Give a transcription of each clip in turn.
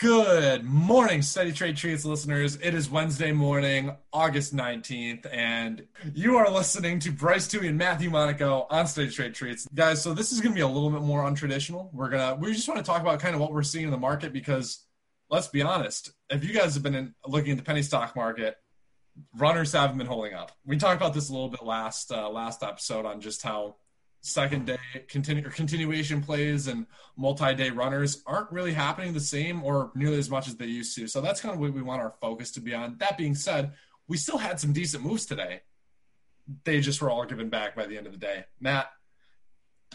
Good morning, Steady Trade Treats listeners. It is Wednesday morning, August 19th, and you are listening to Bryce Tuohey and Matthew Monaco on Steady Trade Treats. Guys, so this is going to be a little bit more untraditional. We're going to, we just want to talk about kind of what we're seeing in the market because let's be honest, if you guys have been in, looking at the penny stock market, runners haven't been holding up. We talked about this a little bit last, uh, last episode on just how second day continue or continuation plays and multi-day runners aren't really happening the same or nearly as much as they used to. So that's kind of what we want our focus to be on. That being said, we still had some decent moves today. They just were all given back by the end of the day. Matt,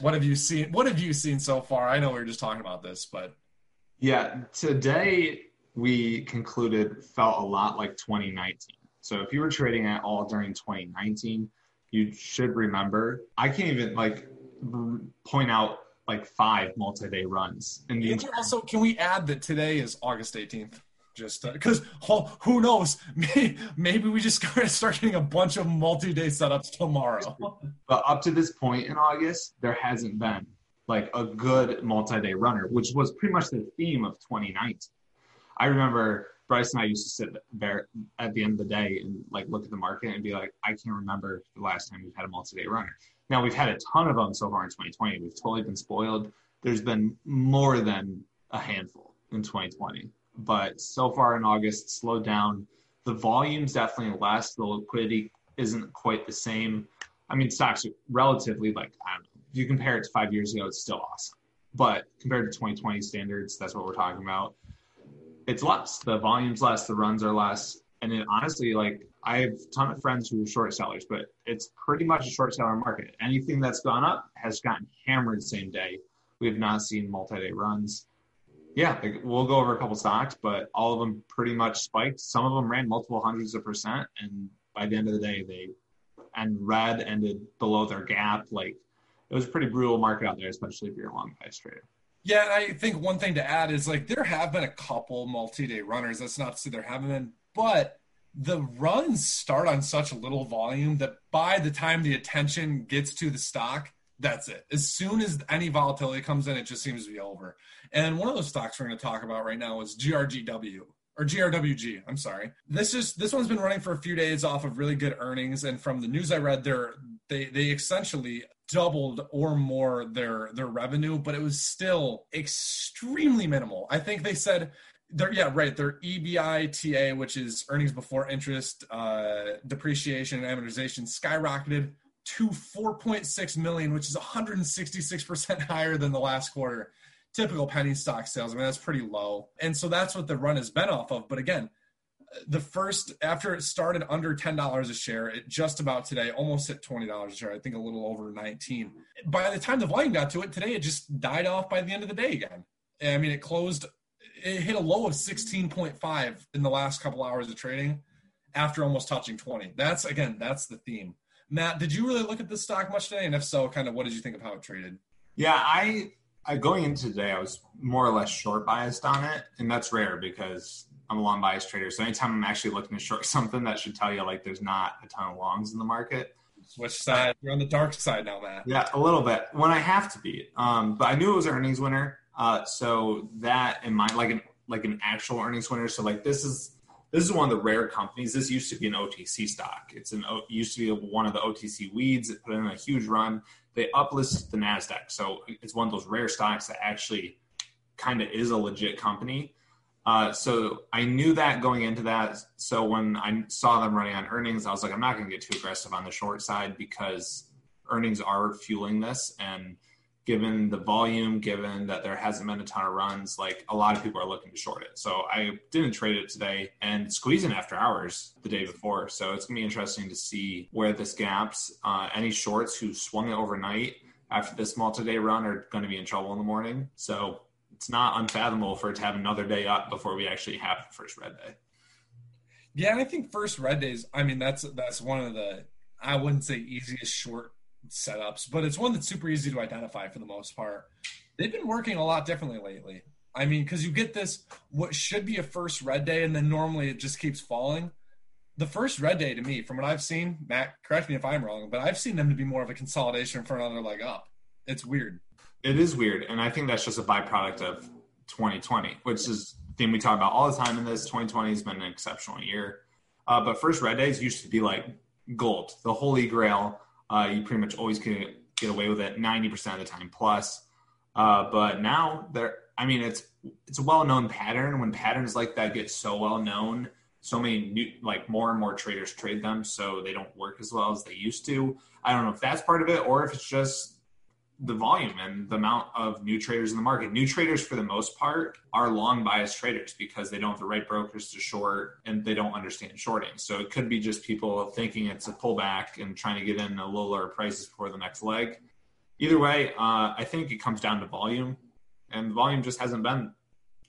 what have you seen? What have you seen so far? I know we were just talking about this, but yeah, today we concluded felt a lot like 2019. So if you were trading at all during 2019, you should remember. I can't even like point out like five multi-day runs. And also, can we add that today is August 18th? Just because uh, who knows? Maybe, maybe we just start getting a bunch of multi-day setups tomorrow. But up to this point in August, there hasn't been like a good multi-day runner, which was pretty much the theme of 2019. I remember Bryce and I used to sit there at the end of the day and like look at the market and be like, I can't remember the last time we've had a multi-day runner. Now we've had a ton of them so far in 2020. We've totally been spoiled. There's been more than a handful in 2020, but so far in August, slowed down. The volume's definitely less. The liquidity isn't quite the same. I mean, stocks are relatively like I don't know. If you compare it to five years ago, it's still awesome. But compared to 2020 standards, that's what we're talking about it's less. The volume's less. The runs are less. And honestly, like I have a ton of friends who are short sellers, but it's pretty much a short seller market. Anything that's gone up has gotten hammered same day. We have not seen multi-day runs. Yeah, we'll go over a couple stocks, but all of them pretty much spiked. Some of them ran multiple hundreds of percent, and by the end of the day, they and red ended below their gap. Like it was a pretty brutal market out there, especially if you're a long price trader. Yeah, and I think one thing to add is like there have been a couple multi-day runners. That's not to say there haven't been, but the runs start on such a little volume that by the time the attention gets to the stock, that's it. As soon as any volatility comes in, it just seems to be over. And one of those stocks we're going to talk about right now is GRGW or GRWG. I'm sorry. This is this one's been running for a few days off of really good earnings, and from the news I read, they're they they essentially doubled or more their their revenue, but it was still extremely minimal. I think they said they're yeah right their EBITDA, which is earnings before interest, uh, depreciation, and amortization, skyrocketed to 4.6 million, which is 166 percent higher than the last quarter. Typical penny stock sales. I mean that's pretty low, and so that's what the run has been off of. But again, the first after it started under ten dollars a share, it just about today almost hit twenty dollars a share. I think a little over nineteen. By the time the volume got to it today, it just died off by the end of the day again. I mean, it closed, it hit a low of sixteen point five in the last couple hours of trading, after almost touching twenty. That's again, that's the theme. Matt, did you really look at this stock much today? And if so, kind of what did you think of how it traded? Yeah, I, I going into today, I was more or less short biased on it, and that's rare because I'm a long bias trader. So anytime I'm actually looking to short something, that should tell you like there's not a ton of longs in the market. Which side? You're on the dark side now, Matt. Yeah, a little bit when I have to be. Um, but I knew it was earnings winner. Uh, so that in mind, like an like an actual earnings winner. So like this is this is one of the rare companies. This used to be an OTC stock. It's an used to be one of the OTC weeds. It put in a huge run. They uplisted the Nasdaq, so it's one of those rare stocks that actually kind of is a legit company. Uh, so I knew that going into that. So when I saw them running on earnings, I was like, I'm not going to get too aggressive on the short side because earnings are fueling this. And given the volume, given that there hasn't been a ton of runs, like a lot of people are looking to short it. So I didn't trade it today and squeezing after hours the day before. So it's going to be interesting to see where this gaps. Uh, any shorts who swung it overnight after this multi-day run are going to be in trouble in the morning. So it's not unfathomable for it to have another day up before we actually have the first red day. Yeah, and I think first red days. I mean, that's that's one of the I wouldn't say easiest short setups, but it's one that's super easy to identify for the most part. They've been working a lot differently lately. I mean, because you get this what should be a first red day, and then normally it just keeps falling. The first red day to me, from what I've seen, Matt, correct me if I'm wrong, but I've seen them to be more of a consolidation for another leg up. It's weird it is weird, and I think that's just a byproduct of 2020, which is thing we talk about all the time in this. 2020 has been an exceptional year. Uh, but first red days used to be like gold, the holy grail. Uh, you pretty much always could get away with it 90% of the time plus. Uh, but now there, I mean, it's it's a well-known pattern. When patterns like that get so well known, so many new, like more and more traders trade them, so they don't work as well as they used to. I don't know if that's part of it or if it's just the volume and the amount of new traders in the market. New traders, for the most part, are long bias traders because they don't have the right brokers to short and they don't understand shorting. So it could be just people thinking it's a pullback and trying to get in a little lower prices before the next leg. Either way, uh, I think it comes down to volume, and volume just hasn't been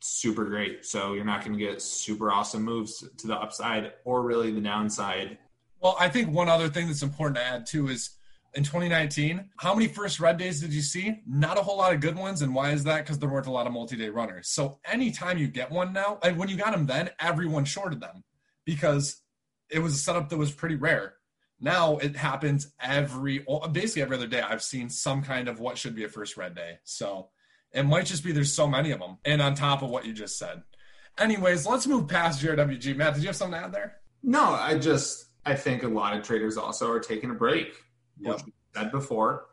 super great. So you're not going to get super awesome moves to the upside or really the downside. Well, I think one other thing that's important to add too is in 2019, how many first red days did you see? Not a whole lot of good ones. And why is that? Because there weren't a lot of multi day runners. So anytime you get one now, and when you got them then, everyone shorted them because it was a setup that was pretty rare. Now it happens every, basically every other day. I've seen some kind of what should be a first red day. So it might just be there's so many of them. And on top of what you just said. Anyways, let's move past GRWG. Matt, did you have something to add there? No, I just, I think a lot of traders also are taking a break yep. which we said before,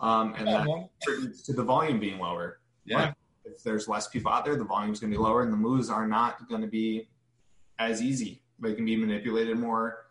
um, and yeah, that contributes to the volume being lower. Yeah. Like if there's less people out there, the volume's going to be lower, and the moves are not going to be as easy. They can be manipulated more.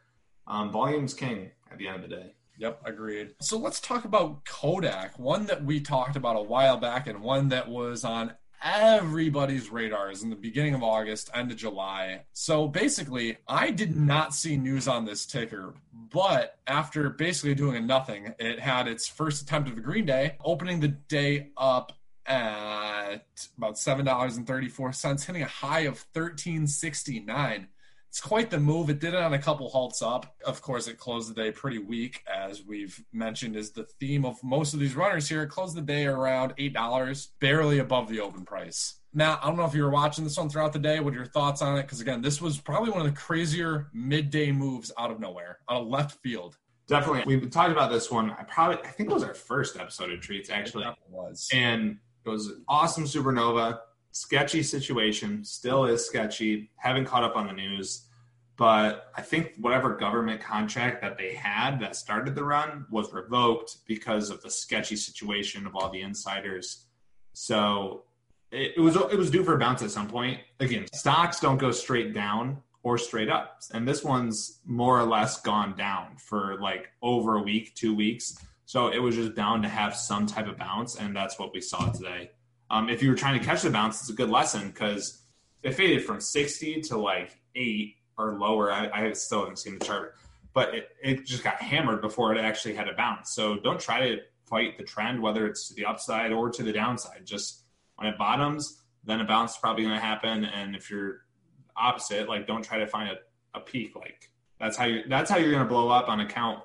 Um, volume's king at the end of the day. Yep, agreed. So let's talk about Kodak, one that we talked about a while back and one that was on everybody's radars in the beginning of August, end of July. So basically, I did not see news on this ticker, but after basically doing nothing, it had its first attempt of a green day, opening the day up at about $7.34, hitting a high of 1369 it's quite the move. It did it on a couple halts up. Of course, it closed the day pretty weak, as we've mentioned, is the theme of most of these runners here. It closed the day around eight dollars, barely above the open price. Now, I don't know if you were watching this one throughout the day. What are your thoughts on it? Because again, this was probably one of the crazier midday moves out of nowhere on a left field. Definitely, We've talked about this one. I probably, I think it was our first episode of Treats actually. It was, and it was awesome supernova sketchy situation, still is sketchy. Haven't caught up on the news, but I think whatever government contract that they had that started the run was revoked because of the sketchy situation of all the insiders. So it, it was it was due for a bounce at some point. Again, stocks don't go straight down or straight up, and this one's more or less gone down for like over a week, two weeks. So it was just bound to have some type of bounce, and that's what we saw today. Um, if you were trying to catch the bounce, it's a good lesson because it faded from 60 to like eight or lower. I, I still haven't seen the chart, but it, it just got hammered before it actually had a bounce. So don't try to fight the trend, whether it's to the upside or to the downside. Just when it bottoms, then a bounce is probably going to happen. And if you're opposite, like don't try to find a, a peak. Like that's how you that's how you're going to blow up on account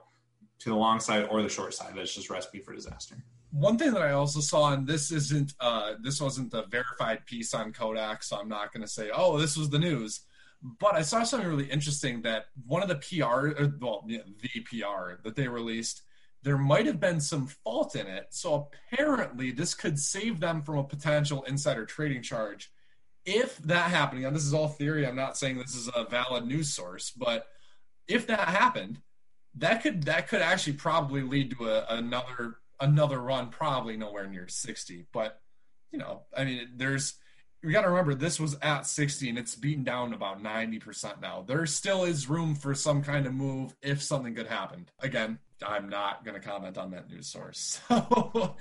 to the long side or the short side. That's just recipe for disaster one thing that I also saw, and this isn't uh, this wasn't the verified piece on Kodak, so I'm not going to say, oh, this was the news. But I saw something really interesting that one of the PR, well, the PR that they released, there might have been some fault in it. So apparently, this could save them from a potential insider trading charge. If that happened, and this is all theory, I'm not saying this is a valid news source, but if that happened, that could that could actually probably lead to a, another another run, probably nowhere near 60. But, you know, I mean, there's, we got to remember this was at 60 and it's beaten down about 90% now. There still is room for some kind of move if something could happen. Again, I'm not going to comment on that news source. So,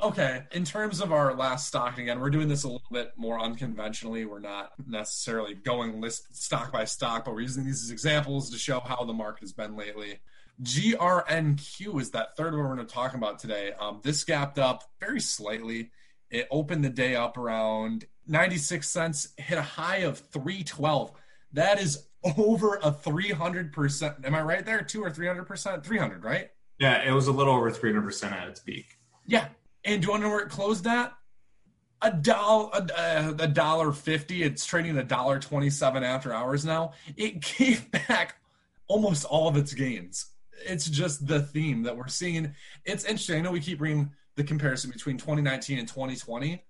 okay. In terms of our last stock, again, we're doing this a little bit more unconventionally. We're not necessarily going list stock by stock, but we're using these as examples to show how the market has been lately. GRNQ is that third one we're going to talk about today. Um, this gapped up very slightly. It opened the day up around 96 cents, hit a high of 312. That is over a 300%. Am I right there? Two or 300%? 300, right? Yeah, it was a little over 300% at its peak. Yeah. And do you want to know where it closed at? A dollar, a, a dollar fifty. It's trading a dollar twenty-seven after hours now. It gave back almost all of its gains it's just the theme that we're seeing. It's interesting. I know we keep bringing the comparison between 2019 and 2020,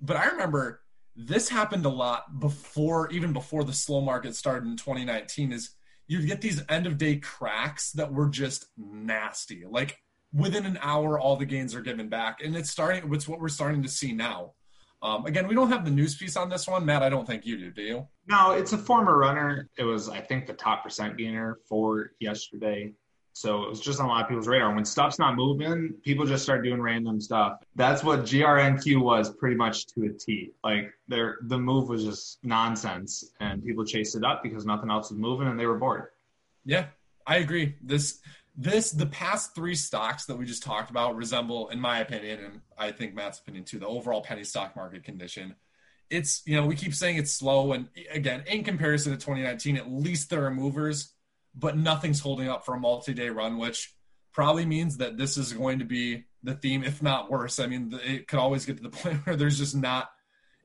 but I remember this happened a lot before, even before the slow market started in 2019. Is you get these end of day cracks that were just nasty. Like within an hour, all the gains are given back, and it's starting. It's what we're starting to see now. Um, again, we don't have the news piece on this one, Matt. I don't think you do. Do you? No, it's a former runner. It was, I think, the top percent gainer for yesterday. So it was just on a lot of people's radar. When stuff's not moving, people just start doing random stuff. That's what GRNQ was pretty much to a T. Like the move was just nonsense, and people chased it up because nothing else was moving, and they were bored. Yeah, I agree. This, this, the past three stocks that we just talked about resemble, in my opinion, and I think Matt's opinion too, the overall penny stock market condition. It's you know we keep saying it's slow, and again, in comparison to 2019, at least there are movers but nothing's holding up for a multi-day run, which probably means that this is going to be the theme, if not worse. I mean, it could always get to the point where there's just not.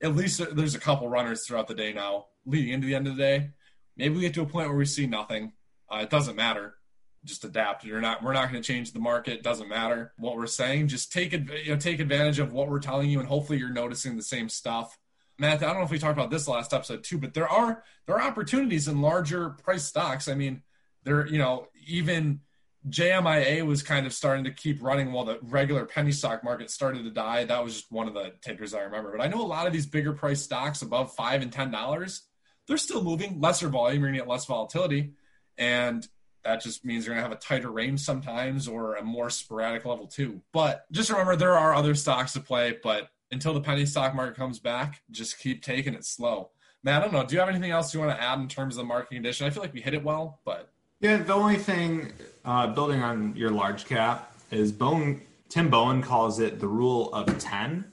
At least there's a couple runners throughout the day now, leading into the end of the day. Maybe we get to a point where we see nothing. Uh, it doesn't matter. Just adapt. You're not. We're not going to change the market. It doesn't matter what we're saying. Just take it. You know, take advantage of what we're telling you, and hopefully you're noticing the same stuff. Matt, I don't know if we talked about this last episode too, but there are there are opportunities in larger price stocks. I mean, there, you know, even JMIA was kind of starting to keep running while the regular penny stock market started to die. That was just one of the takers I remember. But I know a lot of these bigger price stocks above five and ten dollars, they're still moving, lesser volume, you're gonna get less volatility. And that just means you're gonna have a tighter range sometimes or a more sporadic level too. But just remember there are other stocks to play, but until the penny stock market comes back, just keep taking it slow. Man, I don't know. Do you have anything else you want to add in terms of the market condition? I feel like we hit it well, but yeah, the only thing uh, building on your large cap is Bohen. Tim Bohen calls it the rule of ten,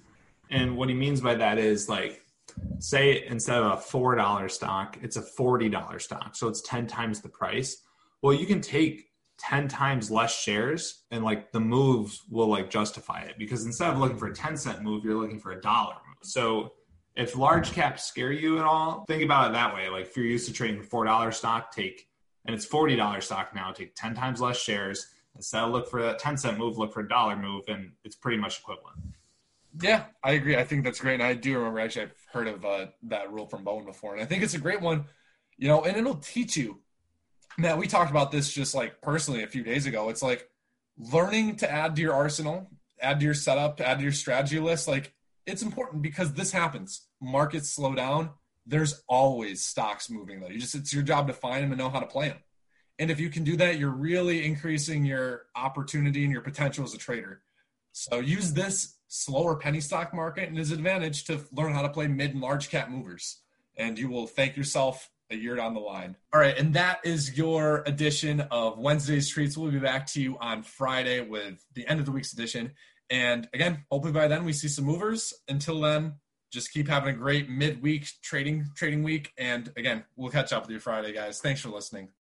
and what he means by that is like, say instead of a four dollar stock, it's a forty dollar stock, so it's ten times the price. Well, you can take 10 times less shares and like the moves will like justify it because instead of looking for a 10 cent move you're looking for a dollar move so if large caps scare you at all think about it that way like if you're used to trading four dollar stock take and it's forty dollars stock now. Take ten times less shares. Instead of look for that ten cent move, look for a dollar move, and it's pretty much equivalent. Yeah, I agree. I think that's great, and I do remember actually I've heard of uh, that rule from Bohen before, and I think it's a great one. You know, and it'll teach you. Matt, we talked about this just like personally a few days ago. It's like learning to add to your arsenal, add to your setup, add to your strategy list. Like it's important because this happens. Markets slow down there's always stocks moving though. You just it's your job to find them and know how to play them. And if you can do that, you're really increasing your opportunity and your potential as a trader. So use this slower penny stock market and his advantage to learn how to play mid and large cap movers. And you will thank yourself a year down the line. All right, and that is your edition of Wednesday's Treats. We'll be back to you on Friday with the end of the week's edition. And again, hopefully by then we see some movers. Until then, just keep having a great midweek trading trading week. And again, we'll catch up with you Friday, guys. Thanks for listening.